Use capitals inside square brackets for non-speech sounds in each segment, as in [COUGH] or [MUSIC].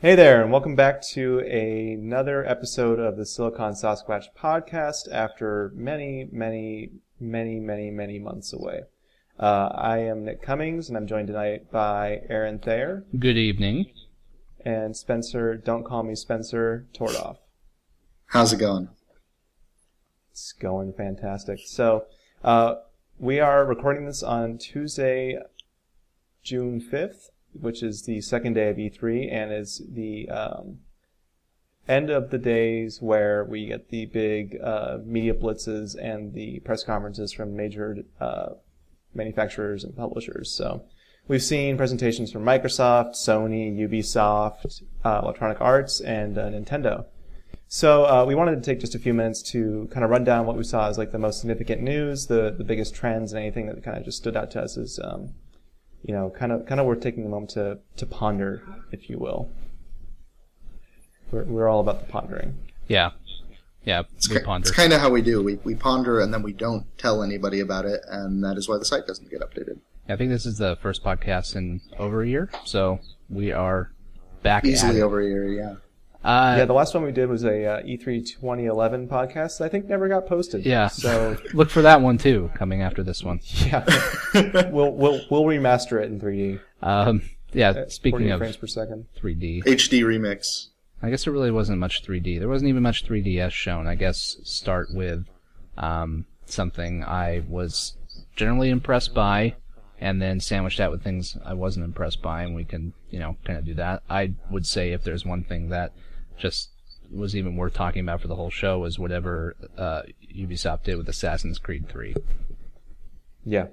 Hey there, and welcome back to another episode of the Silicon Sasquatch podcast after many, many, many, many, many months away. Uh, I am Nick Cummings, and I'm joined tonight by Aaron Thayer Good evening. and Spencer, don't call me Spencer, Tordoff. How's it going? It's going fantastic. So, uh, we are recording this on Tuesday, June 5th, which is the second day of E3 and is the um, end of the days where we get the big uh, media blitzes and the press conferences from major uh, manufacturers and publishers. So, we've seen presentations from Microsoft, Sony, Ubisoft, uh, Electronic Arts, and uh, Nintendo. So uh, we wanted to take just a few minutes to kind of run down what we saw as like the most significant news, the the biggest trends, and anything that kind of just stood out to us as, um, you know, kind of kind of worth taking a moment to to ponder, if you will. We're we're all about the pondering. Yeah. Yeah, It's, we ki- ponder. it's kind of how we do. We, we ponder and then we don't tell anybody about it, and that is why the site doesn't get updated. I think this is the first podcast in over a year, so we are back at Easily it. over a year, yeah. Uh, yeah, the last one we did was a uh, E3 2011 podcast. that I think never got posted. Yeah. So [LAUGHS] look for that one too, coming after this one. yeah, [LAUGHS] we'll we'll we'll remaster it in 3D. Um, yeah, at speaking 48 of frames per second. 3D, HD remix. I guess there really wasn't much 3D. There wasn't even much 3DS shown. I guess start with um, something I was generally impressed by, and then sandwich that with things I wasn't impressed by, and we can, you know, kind of do that. I would say if there's one thing that just was even worth talking about for the whole show was whatever uh, Ubisoft did with Assassin's Creed 3. Yeah.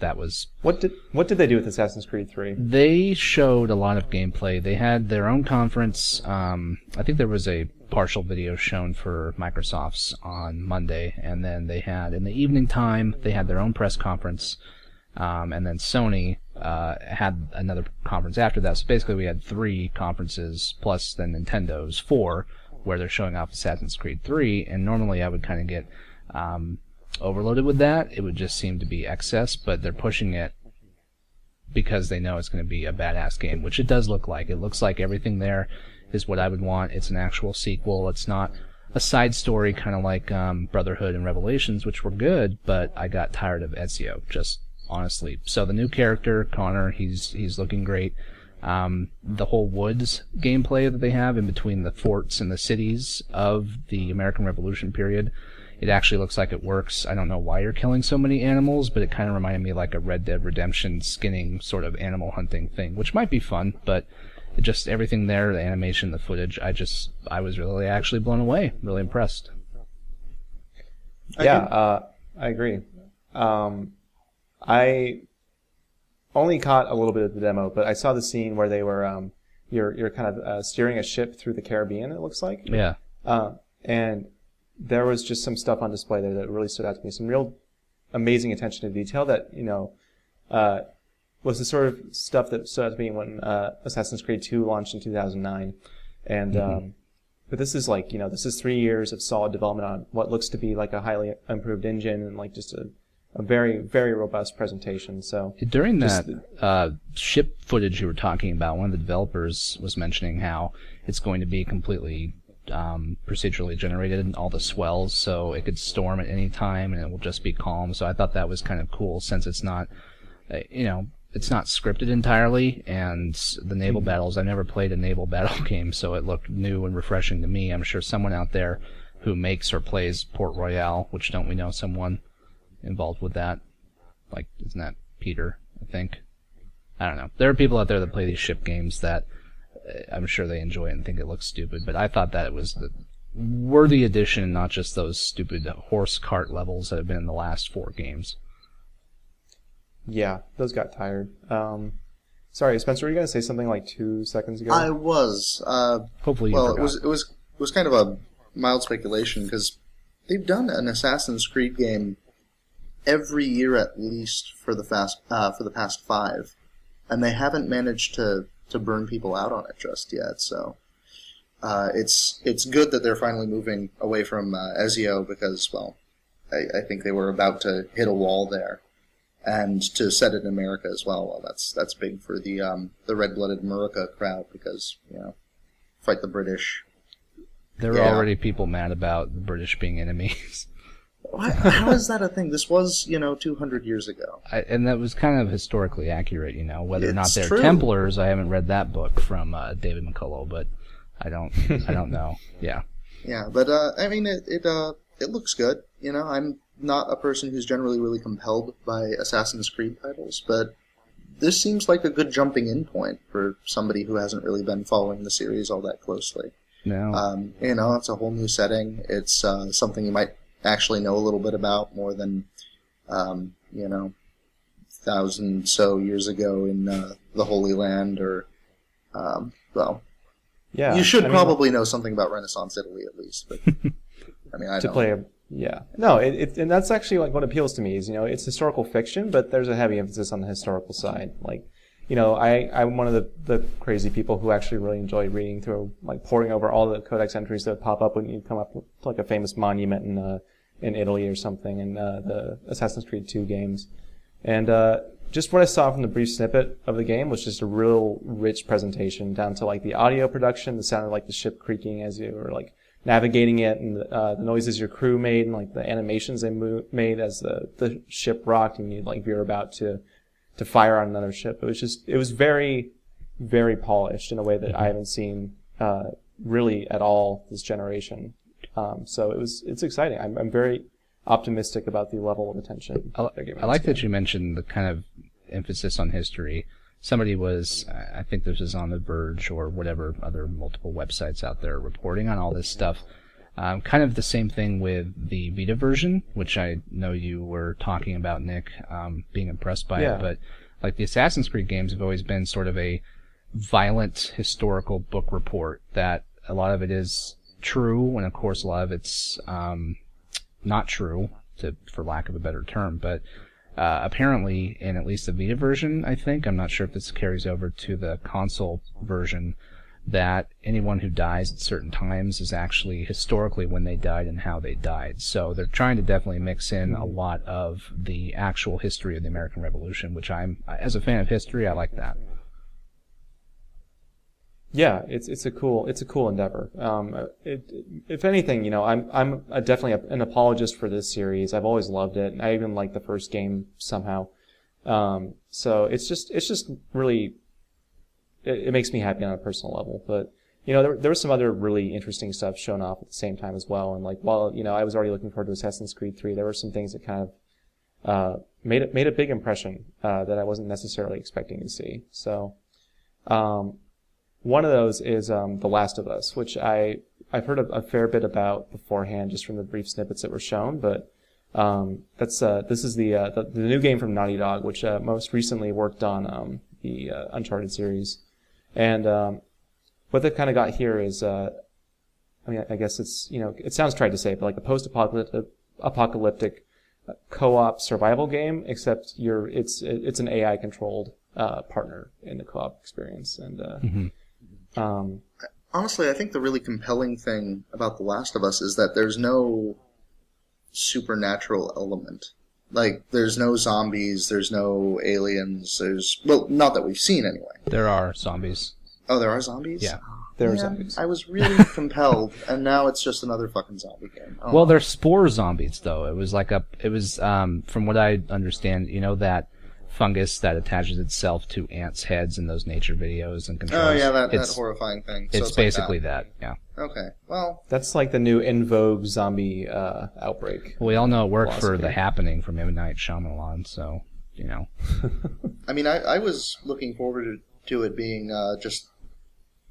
That was What did what did they do with Assassin's Creed 3? They showed a lot of gameplay. They had their own conference. Um, I think there was a partial video shown for Microsoft's on Monday, and then they had in the evening time they had their own press conference, um, and then Sony uh, had another conference after that. So basically, we had three conferences plus then Nintendo's four, where they're showing off Assassin's Creed 3. And normally, I would kind of get um, overloaded with that. It would just seem to be excess, but they're pushing it because they know it's going to be a badass game, which it does look like. It looks like everything there is what I would want. It's an actual sequel. It's not a side story, kind of like um, Brotherhood and Revelations, which were good, but I got tired of Ezio, just honestly. So the new character, Connor, he's he's looking great. Um, the whole woods gameplay that they have in between the forts and the cities of the American Revolution period, it actually looks like it works. I don't know why you're killing so many animals, but it kind of reminded me of like a Red Dead Redemption skinning sort of animal hunting thing, which might be fun, but it just everything there, the animation, the footage, I just I was really actually blown away, really impressed. Yeah, uh, I agree. Um, I only caught a little bit of the demo, but I saw the scene where they were um, you're you're kind of uh, steering a ship through the Caribbean. It looks like, Yeah. uh, and there was just some stuff on display there that really stood out to me. Some real amazing attention to detail that you know uh, was the sort of stuff that stood out to me when uh, Assassin's Creed 2 launched in 2009, and. Um, but this is like, you know, this is three years of solid development on what looks to be like a highly improved engine and like just a, a very, very robust presentation. So, During that uh, ship footage you were talking about, one of the developers was mentioning how it's going to be completely um, procedurally generated and all the swells, so it could storm at any time and it will just be calm. So I thought that was kind of cool since it's not, uh, you know, it's not scripted entirely, and the naval battles. I've never played a naval [LAUGHS] battle game, so it looked new and refreshing to me. I'm sure someone out there who makes or plays Port Royale, which don't we know someone involved with that? Like, isn't that Peter? I think. I don't know. There are people out there that play these ship games that uh, I'm sure they enjoy it and think it looks stupid, but I thought that it was the worthy addition, not just those stupid horse cart levels that have been in the last four games. yeah, those got tired. Um, sorry, Spencer, were you going to say something like two seconds ago? I was. Uh, Hopefully, you well, forgot. it was it was it was kind of a mild speculation because they've done an Assassin's Creed game every year at least for the fast uh, for the past five, and they haven't managed to to burn people out on it just yet. So uh, it's it's good that they're finally moving away from uh, Ezio because well, I, I think they were about to hit a wall there, and to set it in America as well. Well, that's that's big for the um, the red-blooded America crowd because you know, fight the British. There are Yeah. already people mad about the British being enemies. [LAUGHS] Why, how is that a thing? This was you know 200 years ago. I, and that was kind of historically accurate, you know. Whether or not It's they're true. Templars, I haven't read that book from uh, David McCullough, but I don't, I don't know. [LAUGHS] Yeah, Yeah, but uh, I mean, it it uh, it looks good. You know, I'm not a person who's generally really compelled by Assassin's Creed titles, but this seems like a good jumping in point for somebody who hasn't really been following the series all that closely. no, Um, you know, it's a whole new setting. It's uh, something you might actually know a little bit about more than, um, you know, thousand so years ago in uh, the Holy Land or, um, well, Yeah, you should I mean, probably know something about Renaissance Italy at least. But [LAUGHS] I mean, I to don't. play a yeah no it, it and that's actually like what appeals to me is you know it's historical fiction but there's a heavy emphasis on the historical side like you know i i'm one of the the crazy people who actually really enjoy reading through like poring over all the codex entries that pop up when you come up with like a famous monument in uh in italy or something in uh, the assassin's creed 2 games and uh just what I saw from the brief snippet of the game was just a real rich presentation, down to like the audio production, the sound of like the ship creaking as you were like navigating it, and uh, the noises your crew made, and like the animations they mo- made as the the ship rocked, and you like you're about to to fire on another ship. It was just it was very very polished in a way that I haven't seen uh, really at all this generation. Um, so it was it's exciting. I'm, I'm very optimistic about the level of attention. I, I like that you mentioned the kind of emphasis on history. Somebody was, I think this was on The Verge or whatever other multiple websites out there reporting on all this stuff. Um, kind of the same thing with the Vita version, which I know you were talking about, Nick, um, being impressed by Yeah. it. But like the Assassin's Creed games have always been sort of a violent historical book report that a lot of it is true, and of course a lot of it's um, not true, to, for lack of a better term. But uh, apparently, in at least the Vita version, I think I'm not sure if this carries over to the console version. That anyone who dies at certain times is actually historically when they died and how they died. So they're trying to definitely mix in a lot of the actual history of the American Revolution, which I'm, as a fan of history, I like that. Yeah, it's it's a cool it's a cool endeavor. Um, it, if anything, you know, I'm I'm a, definitely an apologist for this series. I've always loved it. I even like the first game somehow. Um, so it's just it's just really it, it makes me happy on a personal level. But you know, there there was some other really interesting stuff shown off at the same time as well. And like, while you know, I was already looking forward to Assassin's Creed 3, there were some things that kind of uh, made it made a big impression uh, that I wasn't necessarily expecting to see. So. Um, one of those is um, The Last of Us, which I I've heard a, a fair bit about beforehand, just from the brief snippets that were shown. But um, that's uh, this is the, uh, the the new game from Naughty Dog, which uh, most recently worked on um, the uh, Uncharted series, and um, what they kind of got here is, uh, I mean, I guess it's you know it sounds tried to say, but like a post-apocalyptic apocalyptic uh, co-op survival game, except you're it's it's an AI controlled partner in the co-op experience, and uh, um, Honestly, I think the really compelling thing about The Last of Us is that there's no supernatural element. Like, there's no zombies, there's no aliens, there's. Well, not that we've seen anyway. There are zombies. Oh, there are zombies? Yeah. there are Man, zombies. I was really [LAUGHS] compelled, and now it's just another fucking zombie game. Oh. Well, they're spore zombies, though. It was like a, it was, um, from what I understand, you know, that fungus that attaches itself to ants' heads in those nature videos and controls. Oh, yeah, that, that it's, horrifying thing. So it's, like basically that. yeah. Okay. Well, That's like the new in vogue zombie uh, outbreak. We all know it worked for The Happening from M. Night Shyamalan, so, you know. [LAUGHS] I mean, I, I was looking forward to it being uh, just,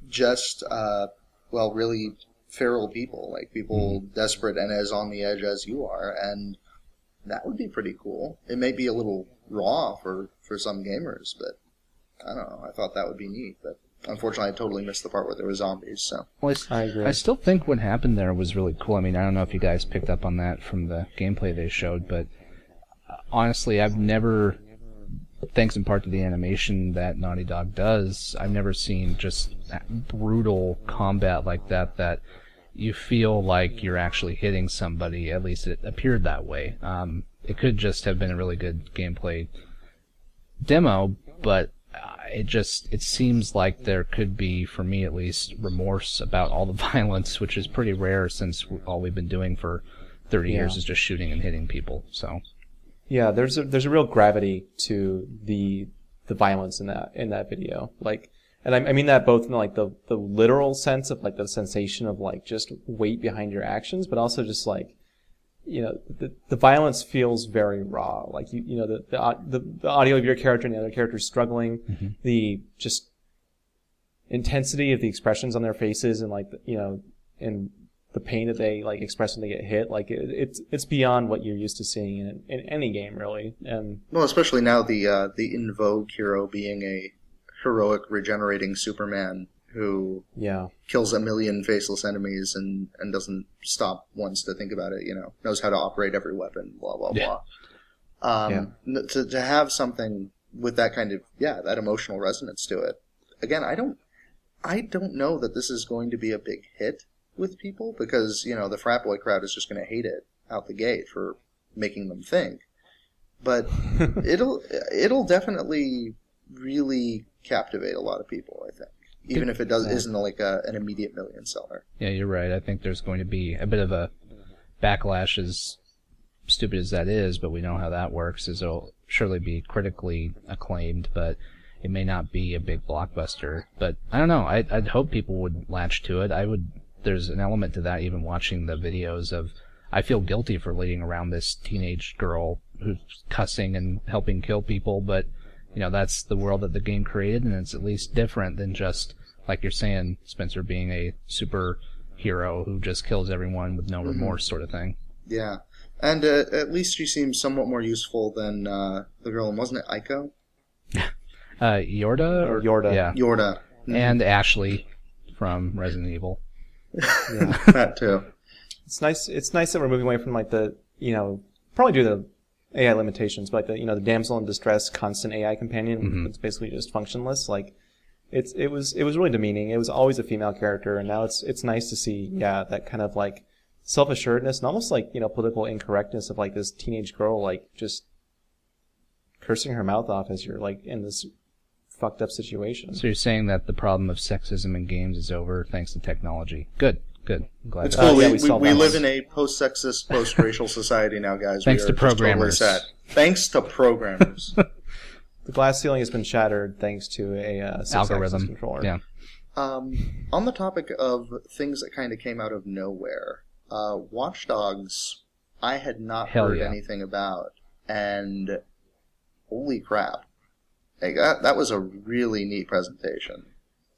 just, uh, well, really feral people, like people desperate and as on the edge as you are, and that would be pretty cool. It may be a little raw for, for some gamers, but I don't know. I thought that would be neat, but unfortunately, I totally missed the part where there were zombies. So Well, I s- I agree. I still think what happened there was really cool. I mean, I don't know if you guys picked up on that from the gameplay they showed, but uh, honestly, I've never, thanks in part to the animation that Naughty Dog does, I've never seen just that brutal combat like that that you feel like you're actually hitting somebody. At least it appeared that way. Um, it could just have been a really good gameplay demo, but uh, it just it seems like there could be, for me at least, remorse about all the [LAUGHS] violence, which is pretty rare since all we've been doing for 30 Yeah. years is just shooting and hitting people. So Yeah, there's a there's a real gravity to the the violence in that in that video. Like, and I, I mean that both in like the the literal sense of like the sensation of like just weight behind your actions, but also just like, you know, the the violence feels very raw. Like you you know the the the, the audio of your character and the other characters struggling, the just intensity of the expressions on their faces and like you know and the pain that they like express when they get hit. Like it, it's it's beyond what you're used to seeing in, in any game really. And Well, especially now the uh, the in vogue hero being a heroic regenerating Superman who yeah kills a million faceless enemies and, and doesn't stop once to think about it. You know, knows how to operate every weapon. Blah blah Yeah. blah. Um, n- to to have something with that kind of yeah that emotional resonance to it. Again, I don't I don't know that this is going to be a big hit with people because you know the frat boy crowd is just going to hate it out the gate for making them think. But [LAUGHS] it'll it'll definitely really captivate a lot of people. I think, even if it does Yeah. isn't like a, an immediate million seller. yeah, you're right. I think there's going to be a bit of a backlash, as stupid as that is, but we know how that works. Is it'll surely be critically acclaimed, but it may not be a big blockbuster. But I don't know. I, I'd hope people would latch to it. I would. There's an element to that. Even watching the videos of, I feel guilty for leading around this teenage girl who's cussing and helping kill people, but you know that's the world that the game created, and it's at least different than just like you're saying, Spencer being a super hero who just kills everyone with no remorse, sort of thing. Yeah, and uh, at least she seems somewhat more useful than uh, the girl. in Wasn't it Ico? [LAUGHS] Uh, Yorda or Yorda. yeah, Yorda. and Ashley from Resident Evil. [LAUGHS] yeah that too. it's nice it's nice that we're moving away from like the you know probably due to ai limitations but like the you know the damsel in distress constant ai companion Mhm. it's basically just functionless. Like it's it was it was really demeaning. It was always a female character and now it's it's nice to see yeah that kind of like self-assuredness and almost like you know political incorrectness of like this teenage girl like just cursing her mouth off as you're like in this fucked up situation. So you're saying that the problem of sexism in games is over thanks to technology? Good, good. I'm glad. It's that- Uh, cool. yeah, we we we, solved we that live in a post-sexist, post-racial society now, guys. Thanks we to are totally programmers. Thanks to programmers. [LAUGHS] the glass ceiling has been shattered thanks to a uh, algorithm. controller Yeah. Um, on the topic of things that kind of came out of nowhere, uh, Watch Dogs, I had not Hell heard yeah. anything about, and holy crap, like, that, that was a really neat presentation.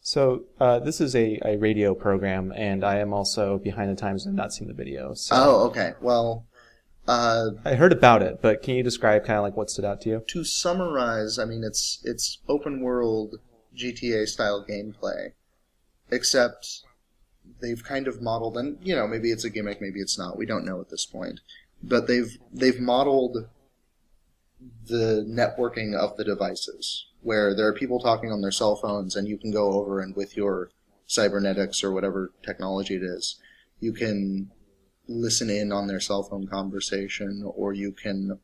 So uh, this is a, a radio program, and I am also behind the times and not seen the video. So Oh, okay. Well, uh, I heard about it, but can you describe kind of like what stood out to you? to summarize, I mean, it's it's open world GTA style gameplay, except they've kind of modeled, and you know, maybe it's a gimmick, maybe it's not. We don't know at this point, but they've they've modeled the networking of the devices, where there are people talking on their cell phones, and you can go over and with your cybernetics or whatever technology it is, you can listen in on their cell phone conversation, or you can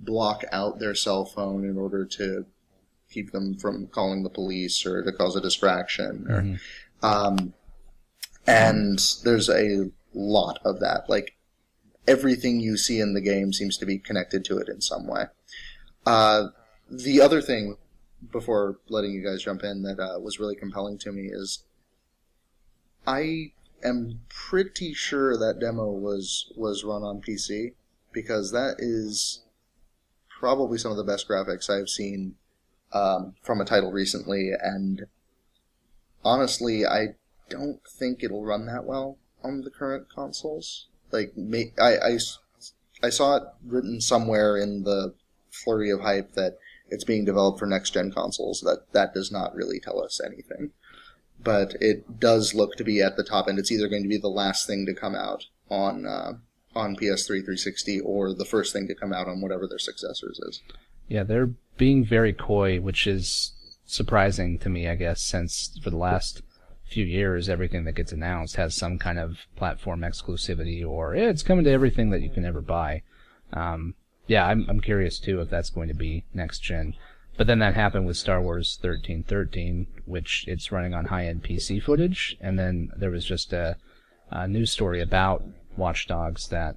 block out their cell phone in order to keep them from calling the police or to cause a distraction. Or, Mhm. um, and there's a lot of that. Like everything you see in the game seems to be connected to it in some way. Uh, the other thing, before letting you guys jump in, that uh, was really compelling to me is I am pretty sure that demo was was run on PC because that is probably some of the best graphics I've seen um, from a title recently, and honestly, I don't think it'll run that well on the current consoles. Like, i I, I saw it written somewhere in the flurry of hype that it's being developed for next gen consoles. That that does not really tell us anything, but it does look to be at the top end. It's either going to be the last thing to come out on uh, on PS3 360 or the first thing to come out on whatever their successors is. Yeah, they're being very coy, which is surprising to me, I guess, since for the last few years, everything that gets announced has some kind of platform exclusivity or "Eh, it's coming to everything that you can ever buy. Um, yeah, I'm I'm curious too if that's going to be next gen. But then that happened with Star Wars 1313, which it's running on high-end PC footage, and then there was just a, a news story about Watch Dogs that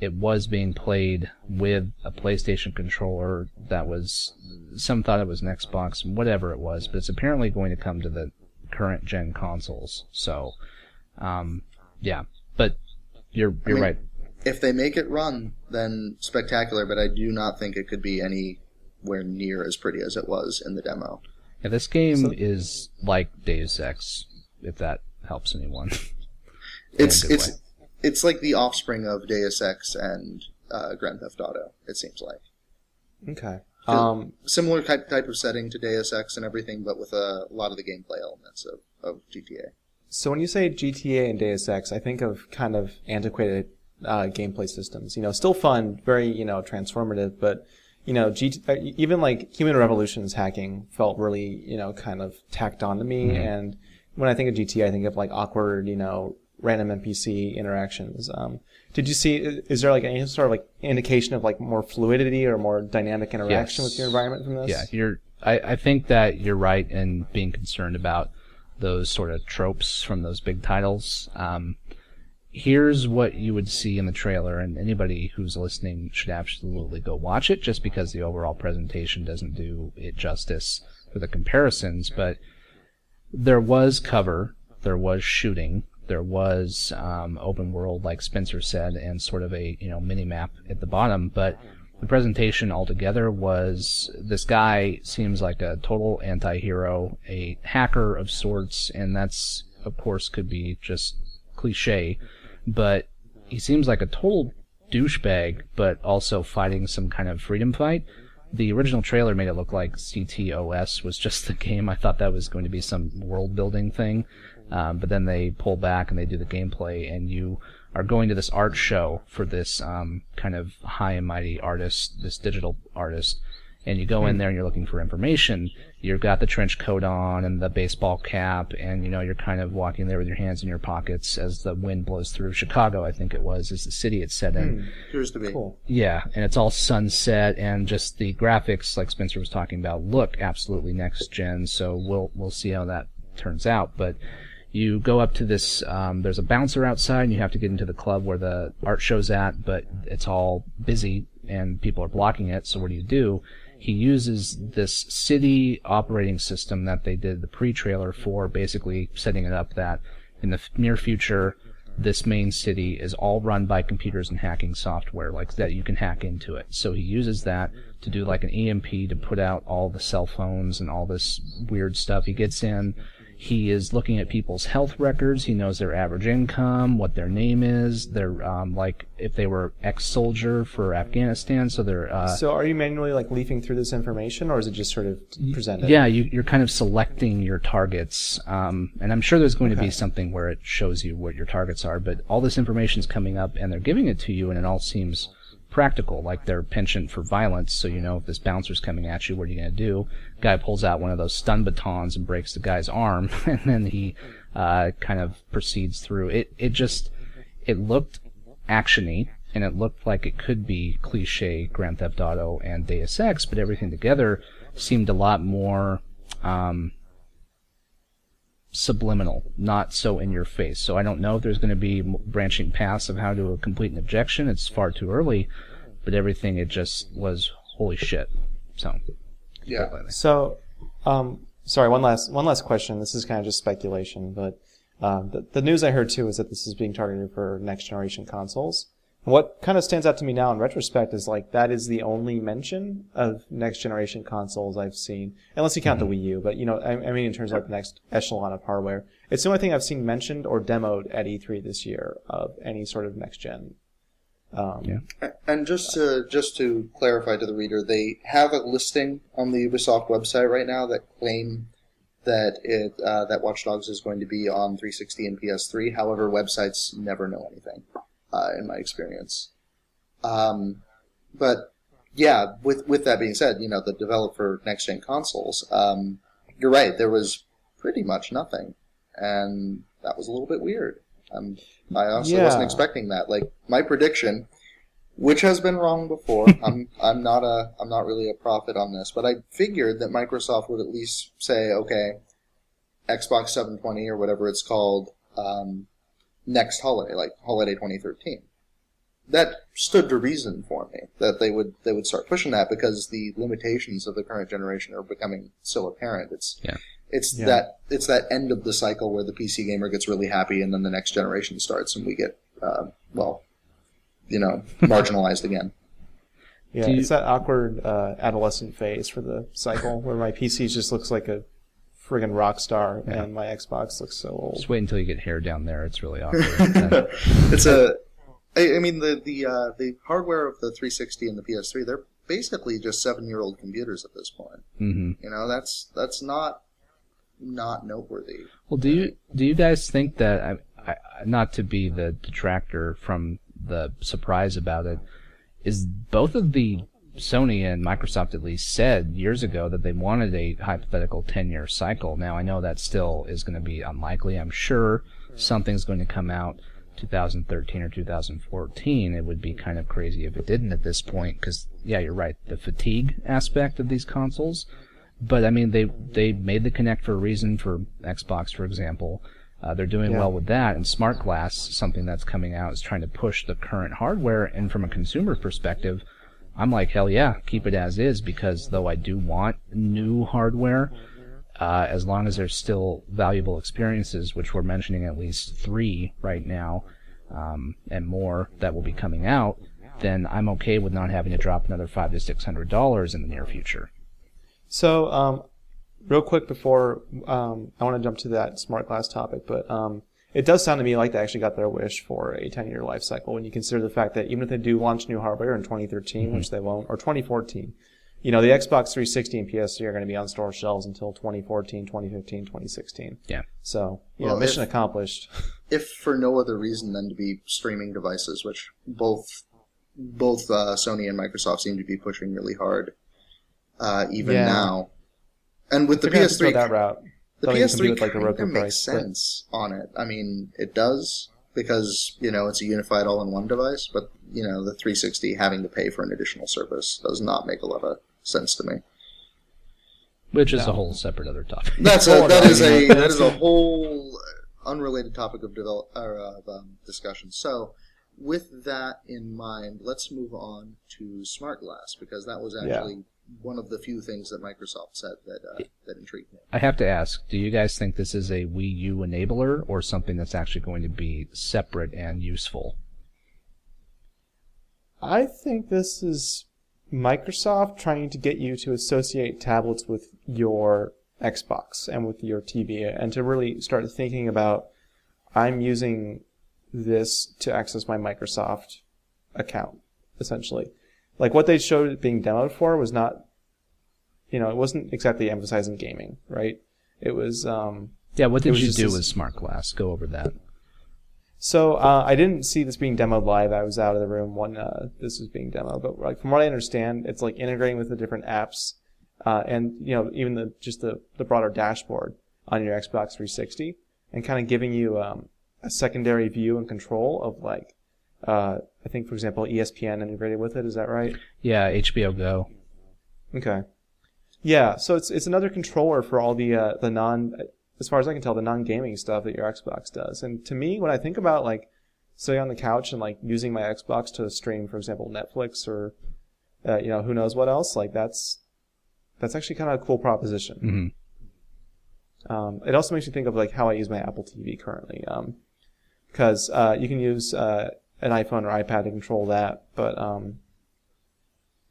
it was being played with a PlayStation controller that was some thought it was an Xbox, whatever it was, but it's apparently going to come to the current gen consoles. So, um, yeah, but you're you're mean, right. If they make it run, then spectacular. But I do not think it could be anywhere near as pretty as it was in the demo. Yeah, this game So- is like Deus Ex, if that helps anyone. It's [LAUGHS] it's way. it's like the offspring of Deus Ex and uh, Grand Theft Auto. It seems like Okay. Um, similar type type of setting to Deus Ex and everything, but with a lot of the gameplay elements of, of GTA. so when you say GTA and Deus Ex, I think of kind of antiquated uh, gameplay systems. You know, still fun, very you know transformative, but you know, G- uh, even like Human Revolution's hacking felt really you know kind of tacked on to me. Mhm. And when I think of GT, I think of like awkward, you know, random NPC interactions. Um, did you see? Is there like any sort of like indication of like more fluidity or more dynamic interaction Yes. with your environment from this? Yeah, you're. I, I think that you're right in being concerned about those sort of tropes from those big titles. Um, here's what you would see in the trailer, and anybody who's listening should absolutely go watch it, just because the overall presentation doesn't do it justice for the comparisons. But there was cover, there was shooting, there was um, open world, like Spencer said, and sort of a you know mini map at the bottom, but the presentation altogether was this guy seems like a total anti-hero, a hacker of sorts, and that's of course could be just cliche, but he seems like a total douchebag, but also fighting some kind of freedom fight. The original trailer made it look like CTOS was just the game. I thought that was going to be some world building thing. Um, but then they pull back and they do the gameplay, and you are going to this art show for this um, kind of high and mighty artist, this digital artist, and you go in there and you're looking for information. You've got the trench coat on and the baseball cap, and you know you're kind of walking there with your hands in your pockets as the wind blows through Chicago. I think it was is the city it's set in. Appears to be. Cool. Yeah, and it's all sunset and just the graphics, like Spencer was talking about, look absolutely next gen. So we'll we'll see how that turns out. But you go up to this. Um, there's a bouncer outside, and you have to get into the club where the art show's at, but it's all busy and people are blocking it. So what do you do? He uses this city operating system that they did the pre-trailer for, basically setting it up that in the near future, this main city is all run by computers and hacking software, like that you can hack into it. So he uses that to do like an EMP to put out all the cell phones and all this weird stuff. He gets in. He is looking at people's health records. He knows their average income, what their name is, their um, like if they were ex-soldier for Afghanistan. So they're uh, So are you manually like leafing through this information, or is it just sort of presented? yeah, you, you're kind of selecting your targets, um, and I'm sure there's going to be something where it shows you what your targets are. But all this information is coming up, and they're giving it to you, and it all seems practical, like their penchant for violence. So you know if this bouncer's coming at you, what are you going to do? Guy pulls out one of those stun batons and breaks the guy's arm, [LAUGHS] and then he uh, kind of proceeds through. It it just it looked actiony and it looked like it could be cliche Grand Theft Auto and Deus Ex, but everything together seemed a lot more um, subliminal, not so in your face. So I don't know if there's going to be branching paths of how to complete an objection. It's far too early, but everything it just was holy shit. So Yeah. So, um, sorry, one last one last question. This is kind of just speculation, but um, the, the news I heard too is that this is being targeted for next generation consoles. And what kind of stands out to me now in retrospect is like that is the only mention of next generation consoles I've seen, unless you count the Wii U. But you know, I, I mean, in terms of like the next echelon of hardware, it's the only thing I've seen mentioned or demoed at E3 this year of any sort of next gen. Um, Yeah. And just to just to clarify to the reader, they have a listing on the Ubisoft website right now that claim that it uh, that Watch Dogs is going to be on 360 and PS3. However, websites never know anything, uh, in my experience. Um, but yeah, with with that being said, you know the developer next gen consoles. Um, you're right. There was pretty much nothing, and that was a little bit weird. Um, I also Yeah. wasn't expecting that. Like my prediction which has been wrong before. [LAUGHS] I'm I'm not a I'm not really a prophet on this, but I figured that Microsoft would at least say, okay, Xbox 720 or whatever it's called, um, next holiday, like holiday 2013. That stood to reason for me that they would they would start pushing that because the limitations of the current generation are becoming so apparent. It's Yeah. it's Yeah. that it's that end of the cycle where the PC gamer gets really happy and then the next generation starts and we get uh, well, you know, [LAUGHS] marginalized again. Yeah, you- it's that awkward uh, adolescent phase for the cycle where my PC just looks like a friggin' rock star Yeah. and my Xbox looks so old. Just wait until you get hair down there. It's really awkward. [LAUGHS] It's a. I, I mean the the uh, the hardware of the 360 and the PS3 they're basically just seven year old computers at this point. hmm You know that's that's not not noteworthy. Well, do you do you guys think that I, I, not to be the detractor from the surprise about it is both of the Sony and Microsoft at least said years ago that they wanted a hypothetical 10 year cycle. Now I know that still is going to be unlikely. I'm sure something's going to come out 2013 or 2014. It would be kind of crazy if it didn't at this point because yeah, you're right. The fatigue aspect of these consoles but I mean, they they made the Kinect for a reason for Xbox, for example. Uh, they're doing Yeah. well with that, and Smart Glass, something that's coming out, is trying to push the current hardware. And from a consumer perspective, I'm like, hell yeah, keep it as is, because though I do want new hardware, uh, as long as there's still valuable experiences, which we're mentioning at least three right now, um, and more that will be coming out, then I'm okay with not having to drop another five to six hundred dollars in the near future. So, um, real quick before um, I want to jump to that smart glass topic, but um, it does sound to me like they actually got their wish for a 10 year life cycle when you consider the fact that even if they do launch new hardware in 2013, which they won't, or 2014, you know, the Xbox 360 and PS3 are going to be on store shelves until 2014, 2015, 2016. Yeah. So, you Well, know, mission if- accomplished. [LAUGHS] If for no other reason than to be streaming devices, which both both uh, Sony and Microsoft seem to be pushing really hard, uh, even Yeah. now. And with the They're gonna have to go PS3, that route. The Don't even compete PS3 with, like, kind of makes price, but- sense on it. I mean, it does because you know it's a unified all-in-one device, but you know the 360 having to pay for an additional service does not make a lot of sense to me. which is No. a whole separate other topic. That's a [LAUGHS] Hold that on, is you a that is a whole unrelated topic of develop or of um, discussion. So, with that in mind, let's move on to smart glass because that was Yeah. actually one of the few things that Microsoft said that uh, that intrigued me. I have to ask, do you guys think this is a Wii U enabler or something that's actually going to be separate and useful? I think this is Microsoft trying to get you to associate tablets with your Xbox and with your TV and to really start thinking about I'm using this to access my Microsoft account, essentially. Like what they showed it being demoed for was not, you know, it wasn't exactly emphasizing gaming, right? It was, um, Yeah, what did you do this- with Smart Glass? Go over that. So uh, I didn't see this being demoed live. I was out of the room when uh, this was being demoed. But like from what I understand, it's like integrating with the different apps, uh, and you know even the just the, the broader dashboard on your Xbox 360, and kind of giving you um, a secondary view and control of like uh, I think for example ESPN integrated with it. Is that right? Yeah, HBO Go. Okay. Yeah, so it's it's another controller for all the uh, the non, as far as I can tell, the non gaming stuff that your Xbox does. And to me, when I think about like sitting on the couch and like using my Xbox to stream, for example, Netflix or uh, you know who knows what else, like that's that's actually kind of a cool proposition. hmm Um, it also makes me think of like how I use my Apple TV currently, because uh, you can use uh, an iPhone or iPad to control that, but um,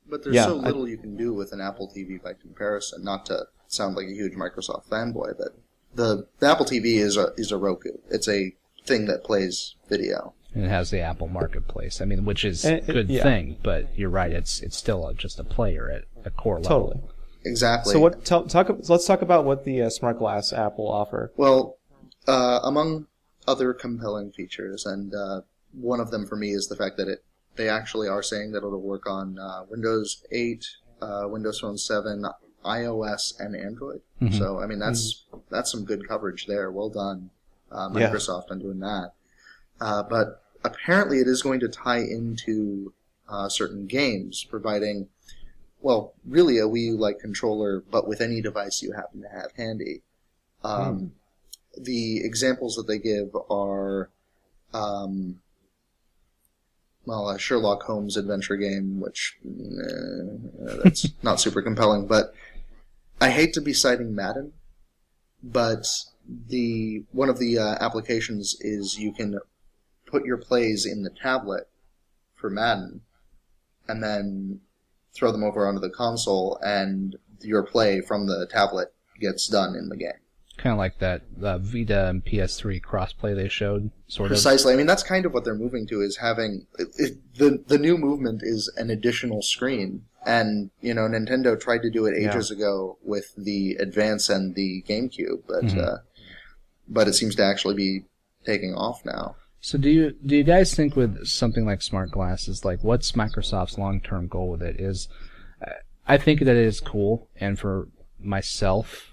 But there's Yeah, so I- little you can do with an Apple TV by comparison. Not to sound like a huge Microsoft fanboy, but the, the Apple TV is a is a Roku. It's a thing that plays video. And it has the Apple Marketplace. I mean, which is And a it- good yeah. thing, but you're right. It's it's still a, just a player at a core level. totally. Exactly. So what? Tell, talk. So let's talk about what the uh, Smart Glass app will offer. Well, uh, among other compelling features, and uh, one of them for me is the fact that it they actually are saying that it'll work on uh, Windows 8, uh, Windows Phone 7, iOS, and Android. Mhm. So I mean that's that's some good coverage there. Well done, uh, Mm-hmm. Yeah. Microsoft, on doing that. Uh, but apparently, it is going to tie into uh, certain games, providing, well, really a Wii U-like controller, but with any device you happen to have handy. Um, The examples that they give are, um, well, a Sherlock Holmes adventure game, which eh, that's [LAUGHS] not super compelling. But I hate to be citing Madden, but the one of the uh, applications is you can put your plays in the tablet for Madden, and then throw them over onto the console, and your play from the tablet gets done in the game. Kind of like that uh, Vita and PS3 crossplay they showed, sort of. Precisely. I mean, that's kind of what they're moving to is having it, it, the the new movement is an additional screen, and you know, Nintendo tried to do it ages ago with the Advance and the GameCube, but Mhm. uh, but it seems to actually be taking off now. So do you do you guys think with something like smart glasses, like what's Microsoft's long term goal with it? Is I think that it is cool, and for myself,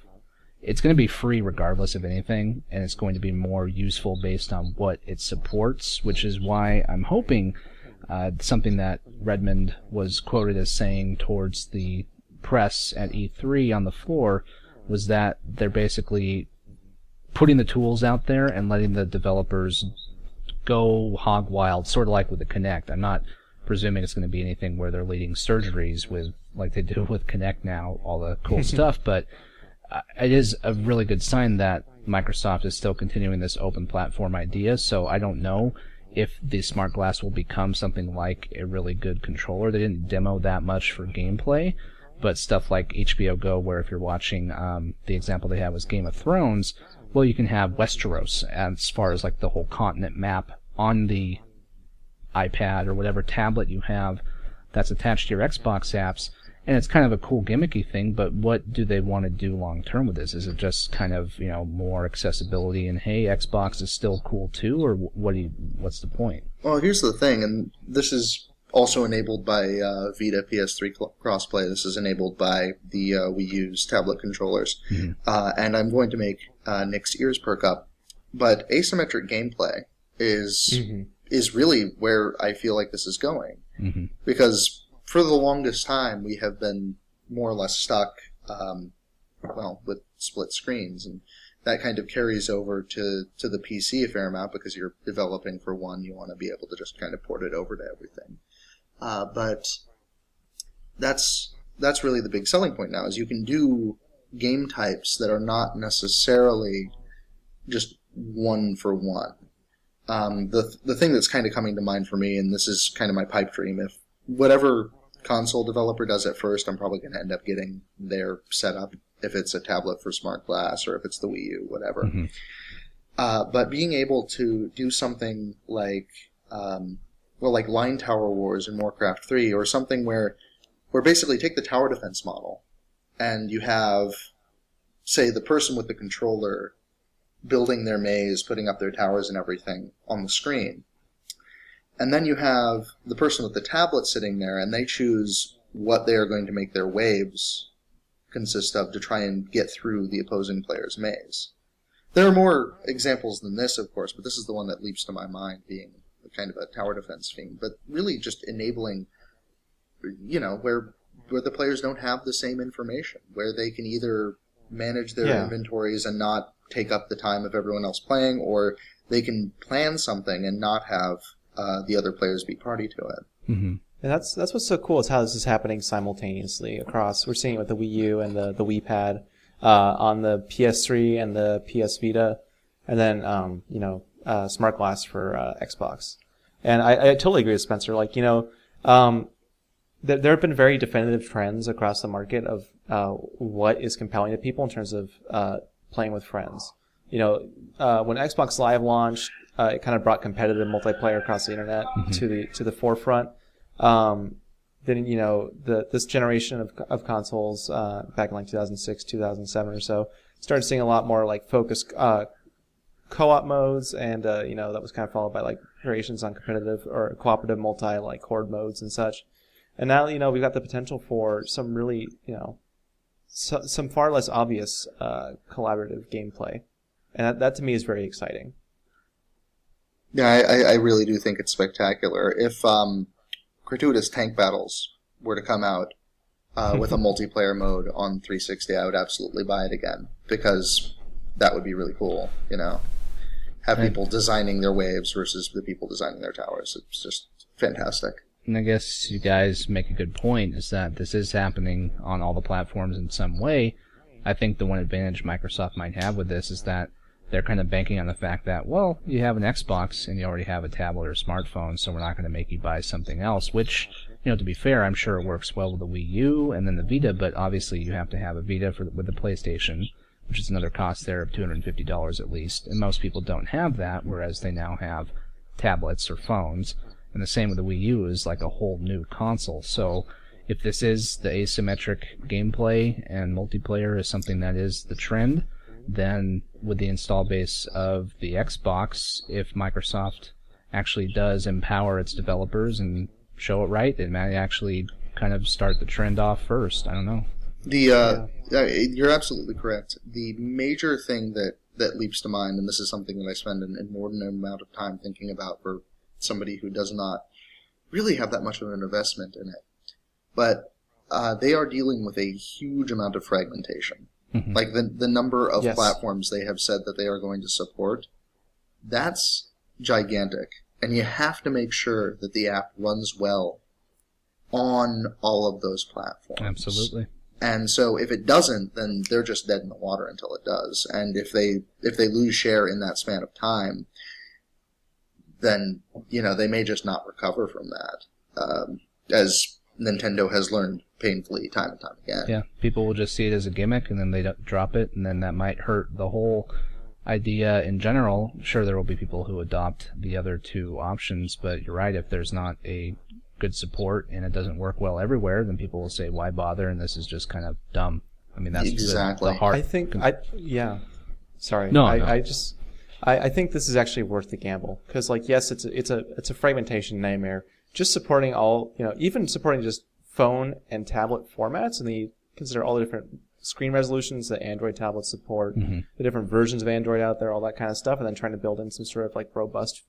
it's going to be free regardless of anything, and it's going to be more useful based on what it supports, which is why I'm hoping uh, something that Redmond was quoted as saying towards the press at E3 on the floor was that they're basically putting the tools out there and letting the developers go hog wild, sort of like with the Kinect. I'm not presuming it's going to be anything where they're leading surgeries with like they do with Kinect now, all the cool [LAUGHS] stuff, but it is a really good sign that Microsoft is still continuing this open platform idea. So I don't know if the smart glass will become something like a really good controller. They didn't demo that much for gameplay, but stuff like HBO Go, where if you're watching, um, the example they had was Game of Thrones. Well, you can have Westeros as far as like the whole continent map on the iPad or whatever tablet you have that's attached to your Xbox apps. And it's kind of a cool gimmicky thing, but what do they want to do long term with this? Is it just kind of, you know, more accessibility and hey, Xbox is still cool too, or what do you, what's the point? Well, here's the thing, and this is also enabled by uh, Vita PS3 cl- crossplay. This is enabled by the uh, Wii U's tablet controllers, Mhm. uh, and I'm going to make uh, Nick's ears perk up. But asymmetric gameplay is Mhm. is really where I feel like this is going hmm because for the longest time we have been more or less stuck, um, well, with split screens, and that kind of carries over to to the PC a fair amount because you're developing for one, you want to be able to just kind of port it over to everything. Uh, but that's that's really the big selling point now is you can do game types that are not necessarily just one for one. Um, the the thing that's kind of coming to mind for me, and this is kind of my pipe dream, if whatever console developer does it first, I'm probably going to end up getting their setup if it's a tablet for smart glass or if it's the Wii U, whatever. Mhm. Uh, but being able to do something like, um, well, like Line Tower Wars in Warcraft 3, or something where, where basically take the tower defense model, and you have, say, the person with the controller building their maze, putting up their towers and everything on the screen. And then you have the person with the tablet sitting there, and they choose what they are going to make their waves consist of to try and get through the opposing player's maze. There are more examples than this, of course, but this is the one that leaps to my mind, being kind of a tower defense theme. But really, just enabling, you know, where where the players don't have the same information, where they can either manage their Yeah. inventories and not take up the time of everyone else playing, or they can plan something and not have uh, the other players be party to it. hmm And that's that's what's so cool is how this is happening simultaneously across. We're seeing it with the Wii U and the the Wii Pad uh, on the PS3 and the PS Vita, and then um, you know uh, Smart Glass for uh, Xbox. And I, I totally agree with Spencer. Like you know, um, there, there have been very definitive trends across the market of uh, what is compelling to people in terms of uh, playing with friends. You know, uh, when Xbox Live launched, uh, it kind of brought competitive multiplayer across the internet to the to the forefront. Um, then you know the this generation of of consoles uh, back in like 2006, 2007 or so started seeing a lot more like focused uh, co-op modes, and uh, you know that was kind of followed by like variations on competitive or cooperative multi like horde modes and such. And now you know we've got the potential for some really you know so, some far less obvious uh, collaborative gameplay, and that, that to me is very exciting. Yeah, I, I- really do think it's spectacular. If um, gratuitous tank battles were to come out uh, with a [LAUGHS] multiplayer mode on 360, I would absolutely buy it again because that would be really cool. You know, have people designing their waves versus the people designing their towers. It's just fantastic. And I guess you guys make a good point is that this is happening on all the platforms in some way. I think the one advantage Microsoft might have with this is that they're kind of banking on the fact that, well, you have an Xbox and you already have a tablet or a smartphone, so we're not going to make you buy something else, which, you know, to be fair, I'm sure it works well with the Wii U and then the Vita, but obviously you have to have a Vita for with the PlayStation, which is another cost there of $250 at least, and most people don't have that, whereas they now have tablets or phones. And the same with the Wii U is like a whole new console. So if this is the asymmetric gameplay and multiplayer is something that is the trend, then with the install base of the Xbox, if Microsoft actually does empower its developers and show it right, it might actually kind of start the trend off first. I don't know. The uh, uh, you're absolutely correct. The major thing that that leaps to mind, and this is something that I spend an inordinate amount of time thinking about for somebody who does not really have that much of an investment in it, but uh, they are dealing with a huge amount of fragmentation. Mhm. Like the the number of Yes. platforms they have said that they are going to support, that's gigantic, and you have to make sure that the app runs well on all of those platforms. Absolutely. And so if it doesn't, then they're just dead in the water until it does. And if they if they lose share in that span of time, then you know they may just not recover from that, um, as Nintendo has learned painfully time and time again. Yeah, people will just see it as a gimmick and then they drop it, and then that might hurt the whole idea in general. Sure, there will be people who adopt the other two options, but you're right. If there's not a good support and it doesn't work well everywhere, then people will say, "Why bother?" And this is just kind of dumb. I mean, that's the- Exactly. the, heart. I think I yeah. Sorry. No, I, no. I just I, I think this is actually worth the gamble because like yes, it's a, it's a it's a fragmentation nightmare. Just supporting all you know, even supporting just phone and tablet formats, and then you consider all the different screen resolutions that Android tablets support, Mm-hmm. the different versions of Android out there, all that kind of stuff, and then trying to build in some sort of like robust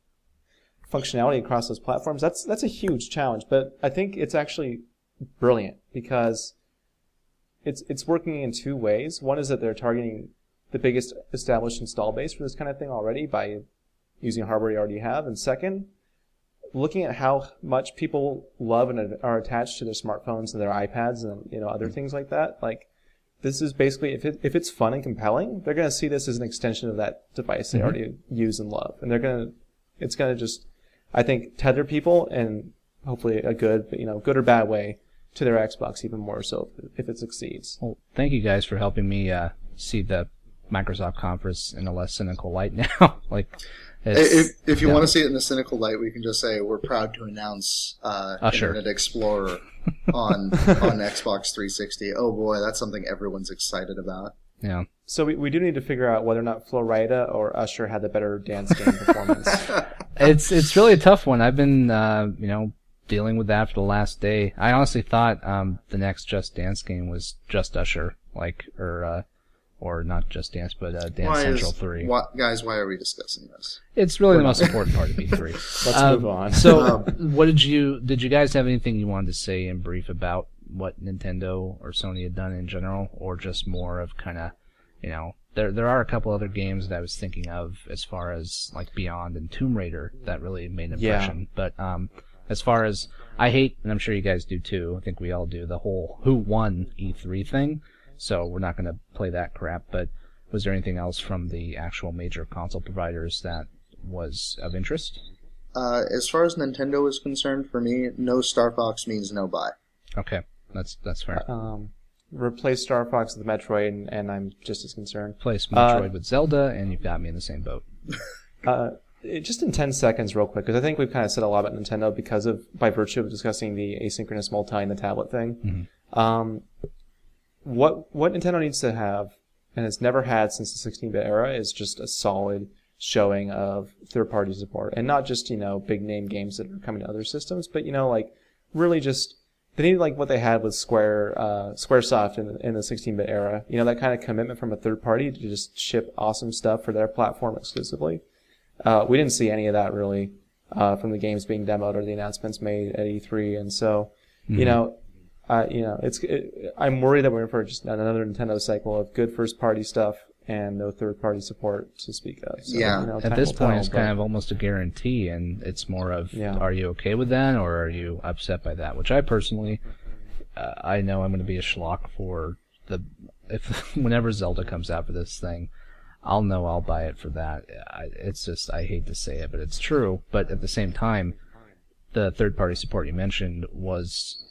functionality across those platforms. That's that's a huge challenge, but I think it's actually brilliant because it's it's working in two ways. One is that they're targeting the biggest established install base for this kind of thing already by using hardware you already have, and second, looking at how much people love and are attached to their smartphones and their iPads and you know other things like that. Like this is basically if it, if it's fun and compelling, they're going to see this as an extension of that device they already use and love, and they're going to it's going to just I think tether people and hopefully a good you know good or bad way to their Xbox even more so if it succeeds. Well, thank you guys for helping me uh, see the Microsoft conference in a less cynical light [LAUGHS] now. like, If, if you yeah. want to see it in a cynical light, we can just say we're proud to announce uh, Usher. Internet Explorer [LAUGHS] on on Xbox 360. Oh boy, that's something everyone's excited about. yeah. So we, we do need to figure out whether or not Florida or Usher had the better dance game performance. [LAUGHS] it's it's really a tough one. I've been uh, you know dealing with that for the last day. I honestly thought um, the next Just Dance game was Just Usher, like or uh, or not Just Dance, but uh, Dance Why Central is, Three. why, guys? Why are we discussing this? It's really the most important part of E3. [LAUGHS] Let's Um, move on. So, [LAUGHS] what did you did you guys have anything you wanted to say in brief about what Nintendo or Sony had done in general, or just more of kind of, you know, there there are a couple other games that I was thinking of as far as like Beyond and Tomb Raider that really made an Yeah. impression. But um, as far as I hate, and I'm sure you guys do too. I think we all do the whole who won E3 thing. So we're not going to play that crap. But was there anything else from the actual major console providers that was of interest? Uh, as far as Nintendo is concerned, for me, no Star Fox means no buy. Okay, that's that's fair. um, replace Star Fox with Metroid, and, and I'm just as concerned. Place Uh, Metroid with Zelda, and you've got me in the same boat. [LAUGHS] Uh, it- just in 10 seconds, real quick, because I think we've kind of said a lot about Nintendo because of, by virtue of discussing the asynchronous multi and the tablet thing. Um, what, what Nintendo needs to have, and has never had since the 16-bit era, is just a solid showing of third-party support. And not just, you know, big name games that are coming to other systems, but, you know, like, really just, they need like what they had with Square, uh, SquareSoft in, the- in the 16-bit era. You know, that kind of commitment from a third party to just ship awesome stuff for their platform exclusively. Uh, we didn't see any of that really uh, from the games being demoed or the announcements made at E3, and so Mm-hmm. you know, uh, you know, it's it, I'm worried that we're in for just another Nintendo cycle of good first party stuff and no third party support to speak of. So, Yeah. you know, At this point, tell, it's but- kind of almost a guarantee, and it's more of, Yeah. are you okay with that, or are you upset by that? Which I personally, uh, I know I'm going to be a schlock for the if [LAUGHS] whenever Zelda comes out for this thing, I'll know I'll buy it for that. I, it's just I hate to say it, but it's true. But at the same time, the third party support you mentioned was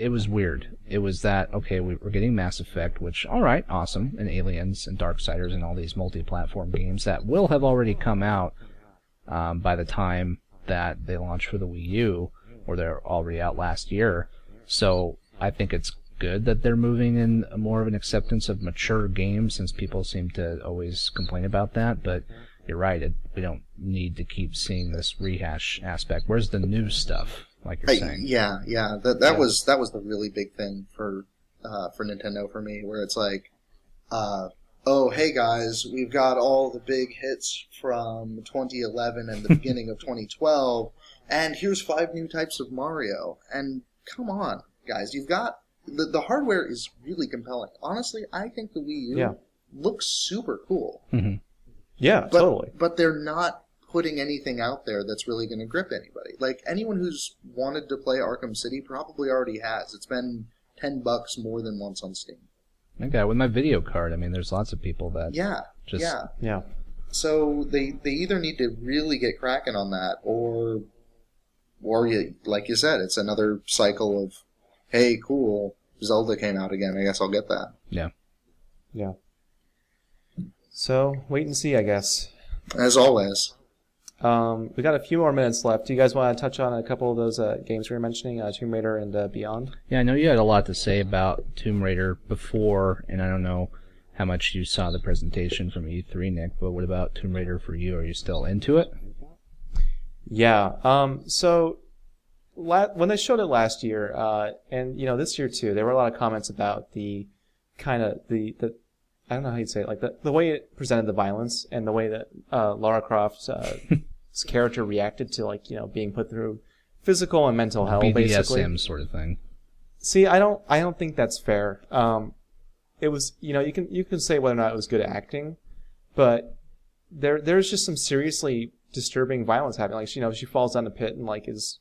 it was weird. It was that okay, we, we're getting Mass Effect, which all right, awesome, and Aliens and Darksiders and all these multi-platform games that will have already come out um, by the time that they launch for the Wii U, or they're already out last year. So I think it's good that they're moving in more of an acceptance of mature games, since people seem to always complain about that. But you're right, it, we don't need to keep seeing this rehash aspect. Where's the new stuff? Like you're I- saying. yeah, yeah. That that Yeah. was that was the really big thing for uh, for Nintendo for me, where it's like, uh, oh hey guys, we've got all the big hits from 2011 and the [LAUGHS] beginning of 2012, and here's five new types of Mario. And come on, guys, you've got the the hardware is really compelling. Honestly, I think the Wii U Yeah. looks super cool. hmm Yeah, But, totally. But they're not putting anything out there that's really going to grip anybody. Like anyone who's wanted to play Arkham City probably already has. It's been ten bucks more than once on Steam. I got with my video card. I mean, there's lots of people that Yeah, just yeah. Yeah. So they they either need to really get cracking on that, or or you, like you said, it's another cycle of, hey, cool, Zelda came out again. I guess I'll get that. yeah. Yeah. So wait and see, I guess. As always. Um, we got a few more minutes left. Do you guys want to touch on a couple of those uh, games we were mentioning, uh, Tomb Raider and uh, Beyond? Yeah, I know you had a lot to say about Tomb Raider before, and I don't know how much you saw the presentation from E3, Nick, but what about Tomb Raider for you? Are you still into it? Yeah. Um, so la- when they showed it last year, uh, and you know this year too, there were a lot of comments about the kind of the, the I don't know how you'd say it, like the, the way it presented the violence and the way that uh, Lara Croft's uh, [LAUGHS] character reacted to like you know being put through physical and mental hell, basically. BDSM sort of thing. See, I don't, I don't think that's fair. Um, it was, you know, you can, you can say whether or not it was good acting, but there, there's just some seriously disturbing violence happening. Like, you know, she falls down the pit and like is,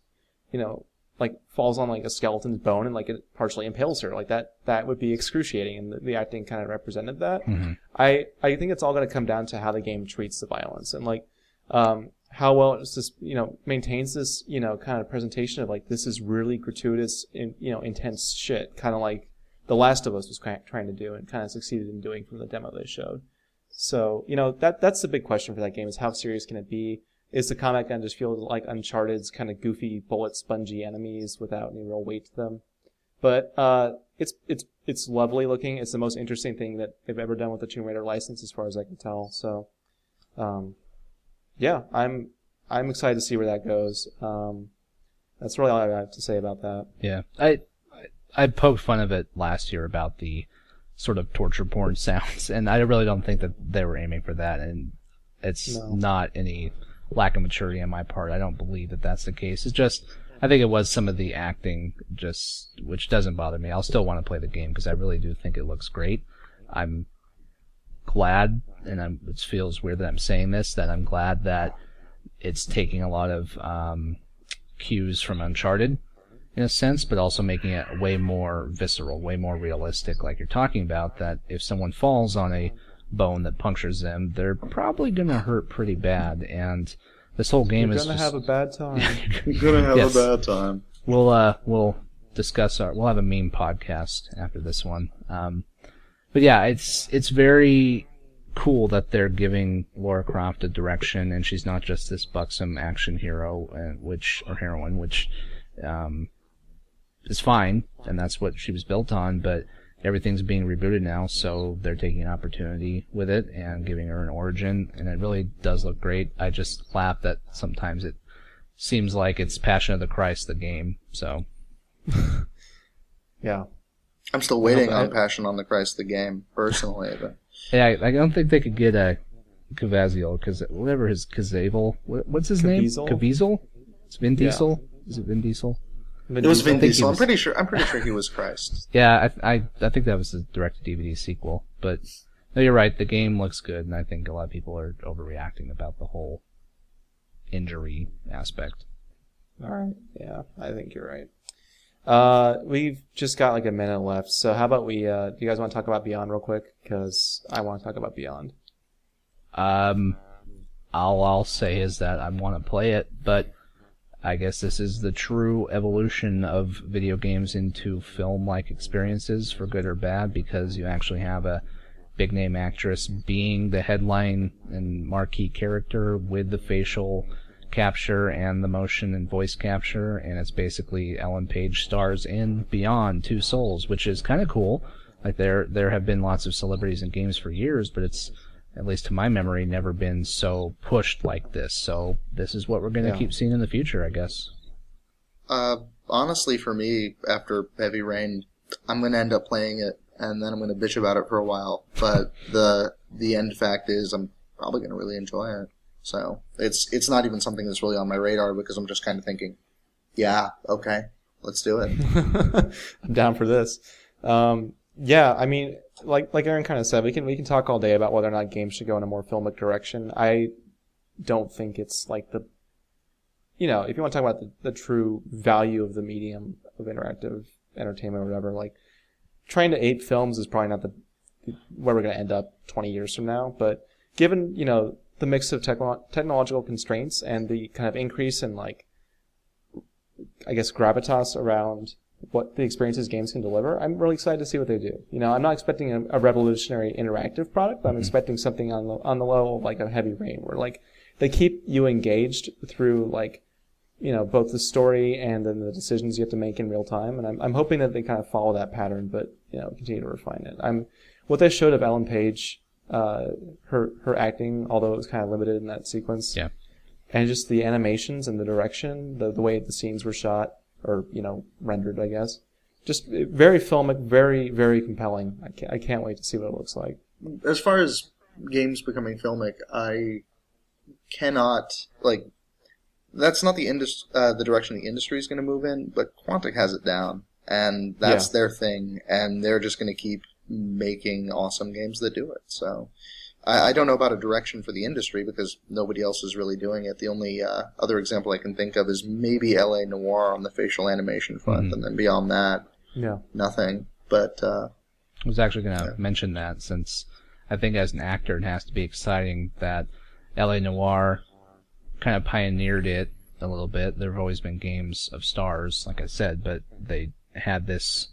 you know, like falls on like a skeleton's bone and like it partially impales her. Like that, that would be excruciating, and the, the acting kind of represented that. Mhm. I, I think it's all going to come down to how the game treats the violence and like, um, how well it's just, you know, maintains this, you know, kind of presentation of like, this is really gratuitous, and you know, intense shit, kind of like The Last of Us was trying to do and kind of succeeded in doing from the demo they showed. So, you know, that, that's the big question for that game is how serious can it be? Is the combat going to just feel like Uncharted's kind of goofy, bullet spongy enemies without any real weight to them? But, uh, it's, it's, it's lovely looking. It's the most interesting thing that they've ever done with the Tomb Raider license as far as I can tell. So, um, yeah, I'm I'm excited to see where that goes. Um, that's really all I have to say about that. Yeah, I I poked fun of it last year about the sort of torture porn [LAUGHS] sounds, and I really don't think that they were aiming for that, and it's No. not any lack of maturity on my part. I don't believe that that's the case. It's just I think it was some of the acting, just which doesn't bother me. I'll still want to play the game because I really do think it looks great. I'm glad, and I'm, it feels weird that I'm saying this, that I'm glad that it's taking a lot of um, cues from Uncharted in a sense, but also making it way more visceral, way more realistic, like you're talking about. That if someone falls on a bone that punctures them, they're probably gonna hurt pretty bad. And this whole game You're is gonna just, have a bad time. [LAUGHS] You're gonna have Yes. a bad time. we'll uh we'll discuss our we'll have a meme podcast after this one. Um, but yeah, it's it's very cool that they're giving Lara Croft a direction, and she's not just this buxom action hero, uh, which or heroine, which um, is fine, and that's what she was built on. But everything's being rebooted now, so they're taking an opportunity with it and giving her an origin, and it really does look great. I just laugh that sometimes it seems like it's Passion of the Christ, the game. So [LAUGHS] yeah. I'm still waiting on Passion on the Christ the game, personally. But yeah, I, I don't think they could get uh, a Cavaziel because whatever his Cavaziel, what, what's his Caviezel? name? Caviezel. It's Vin Diesel. Is it Vin Diesel? It was Vin think he Diesel. I'm pretty sure. I'm pretty sure he was Christ. [LAUGHS] Yeah, I, I I think that was the direct DVD sequel. But no, you're right. The game looks good, and I think a lot of people are overreacting about the whole injury aspect. All right. Yeah, I think you're right. Uh, we've just got like a minute left, so how about we? Uh, do you guys want to talk about Beyond real quick? Because I want to talk about Beyond. Um, all I'll say is that I want to play it, but I guess this is the true evolution of video games into film-like experiences, for good or bad, because you actually have a big name actress being the headline and marquee character with the facial capture and the motion and voice capture, and it's basically Ellen Page stars in Beyond Two Souls, which is kind of cool. Like there, there have been lots of celebrities in games for years, but it's at least to my memory, never been so pushed like this. So this is what we're going to Yeah. keep seeing in the future, I guess. Uh, honestly, for me, after Heavy Rain, I'm going to end up playing it, and then I'm going to bitch about it for a while. But the the end fact is, I'm probably going to really enjoy it. So it's it's not even something that's really on my radar because I'm just kind of thinking, yeah, okay, let's do it. [LAUGHS] I'm down for this. Um, yeah, I mean, like like Aaron kind of said, we can we can talk all day about whether or not games should go in a more filmic direction. I don't think it's like the, you know, if you want to talk about the, the true value of the medium of interactive entertainment or whatever, like trying to ape films is probably not the where we're going to end up 20 years from now. But given you know the mix of techno- technological constraints and the kind of increase in like I guess gravitas around what the experiences games can deliver, I'm really excited to see what they do. You know, I'm not expecting a, a revolutionary interactive product, but I'm mm-hmm. expecting something on the on the level of like a Heavy Rain, where like they keep you engaged through like you know both the story and then the decisions you have to make in real time. And I'm I'm hoping that they kind of follow that pattern, but you know continue to refine it. I'm what they showed of Ellen Page, uh, her her acting, although it was kind of limited in that sequence Yeah. and just the animations and the direction, the the way the scenes were shot or you know rendered, I guess, just very filmic, very very compelling. I can't, I can't wait to see what it looks like. as far as games becoming filmic, I cannot like. That's not the indus- uh, the direction the industry is going to move in, but Quantic has it down, and that's Yeah. their thing, and they're just going to keep making awesome games that do it. So, I, I don't know about a direction for the industry because nobody else is really doing it. The only uh, other example I can think of is maybe LA Noire on the facial animation front, Mhm. and then beyond that, Yeah, nothing. But uh, I was actually going to mention that since I think as an actor it has to be exciting that LA Noire kind of pioneered it a little bit. There have always been games of stars, like I said, but they had this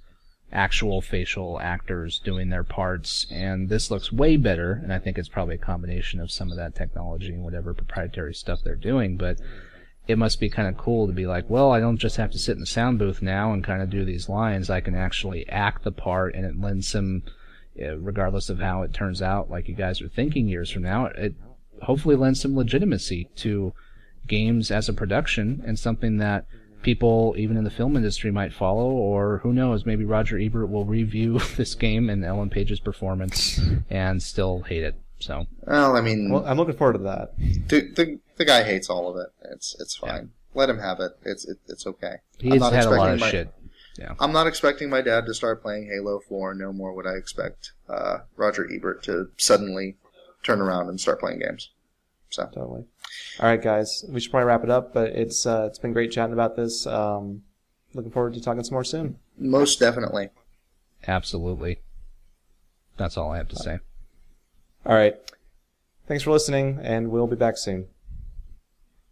actual facial actors doing their parts, and this looks way better. And I think it's probably a combination of some of that technology and whatever proprietary stuff they're doing, but it must be kind of cool to be like, well, I don't just have to sit in the sound booth now and kind of do these lines. I can actually act the part, and it lends some, uh, regardless of how it turns out, like you guys are thinking years from now, it hopefully lends some legitimacy to games as a production and something that people, even in the film industry, might follow. Or who knows, maybe Roger Ebert will review [LAUGHS] this game and Ellen Page's performance and still hate it. So well, I mean, well, I'm looking forward to that. the, the the guy hates all of it. It's it's fine. Let him have it. It's it, it's okay. I'm he's not had a lot expecting of my- shit. I'm not expecting my dad to start playing Halo 4. No more would I expect uh, Roger Ebert to suddenly turn around and start playing games. So Totally. All right, guys, we should probably wrap it up. But it's uh, it's been great chatting about this. Um, looking forward to talking some more soon. most definitely. Absolutely. That's all I have to say. All right. Thanks for listening, and we'll be back soon.